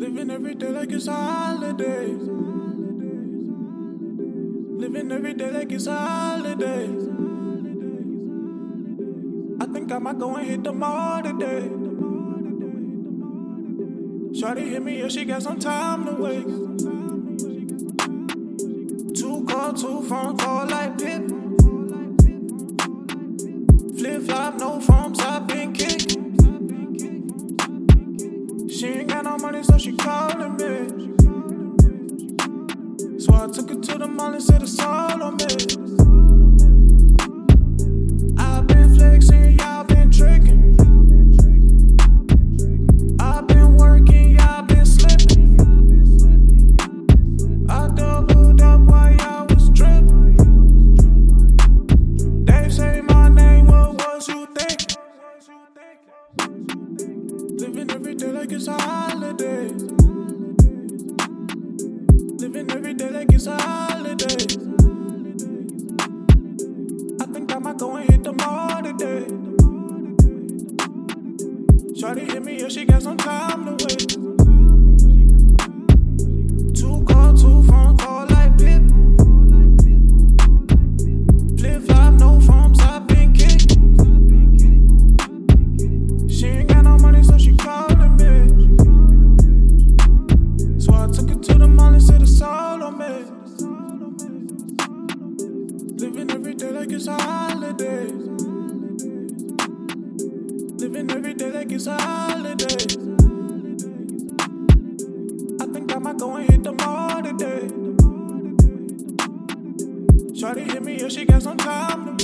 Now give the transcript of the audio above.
Living every day like it's a holiday. Living every day like it's a holiday. I think I might go and hit the mall today. Shawty hit me if she got some time to waste. Two call, two phone call like Pip. So she calling me. So I took her to the mall and said it's all on me. I've been flexing, y'all been tricking. I've been working, y'all been slipping. I doubled up while y'all was tripping. They say my name, what was you thinking? Living every day like it's a holiday. Living every day like it's a holiday. I think I might go and hit the mall today. Shawty hit me if she got some time like it's a holiday. Living every day like it's a holiday. I think I might go and hit the mall today. Shawty hit me if she got some time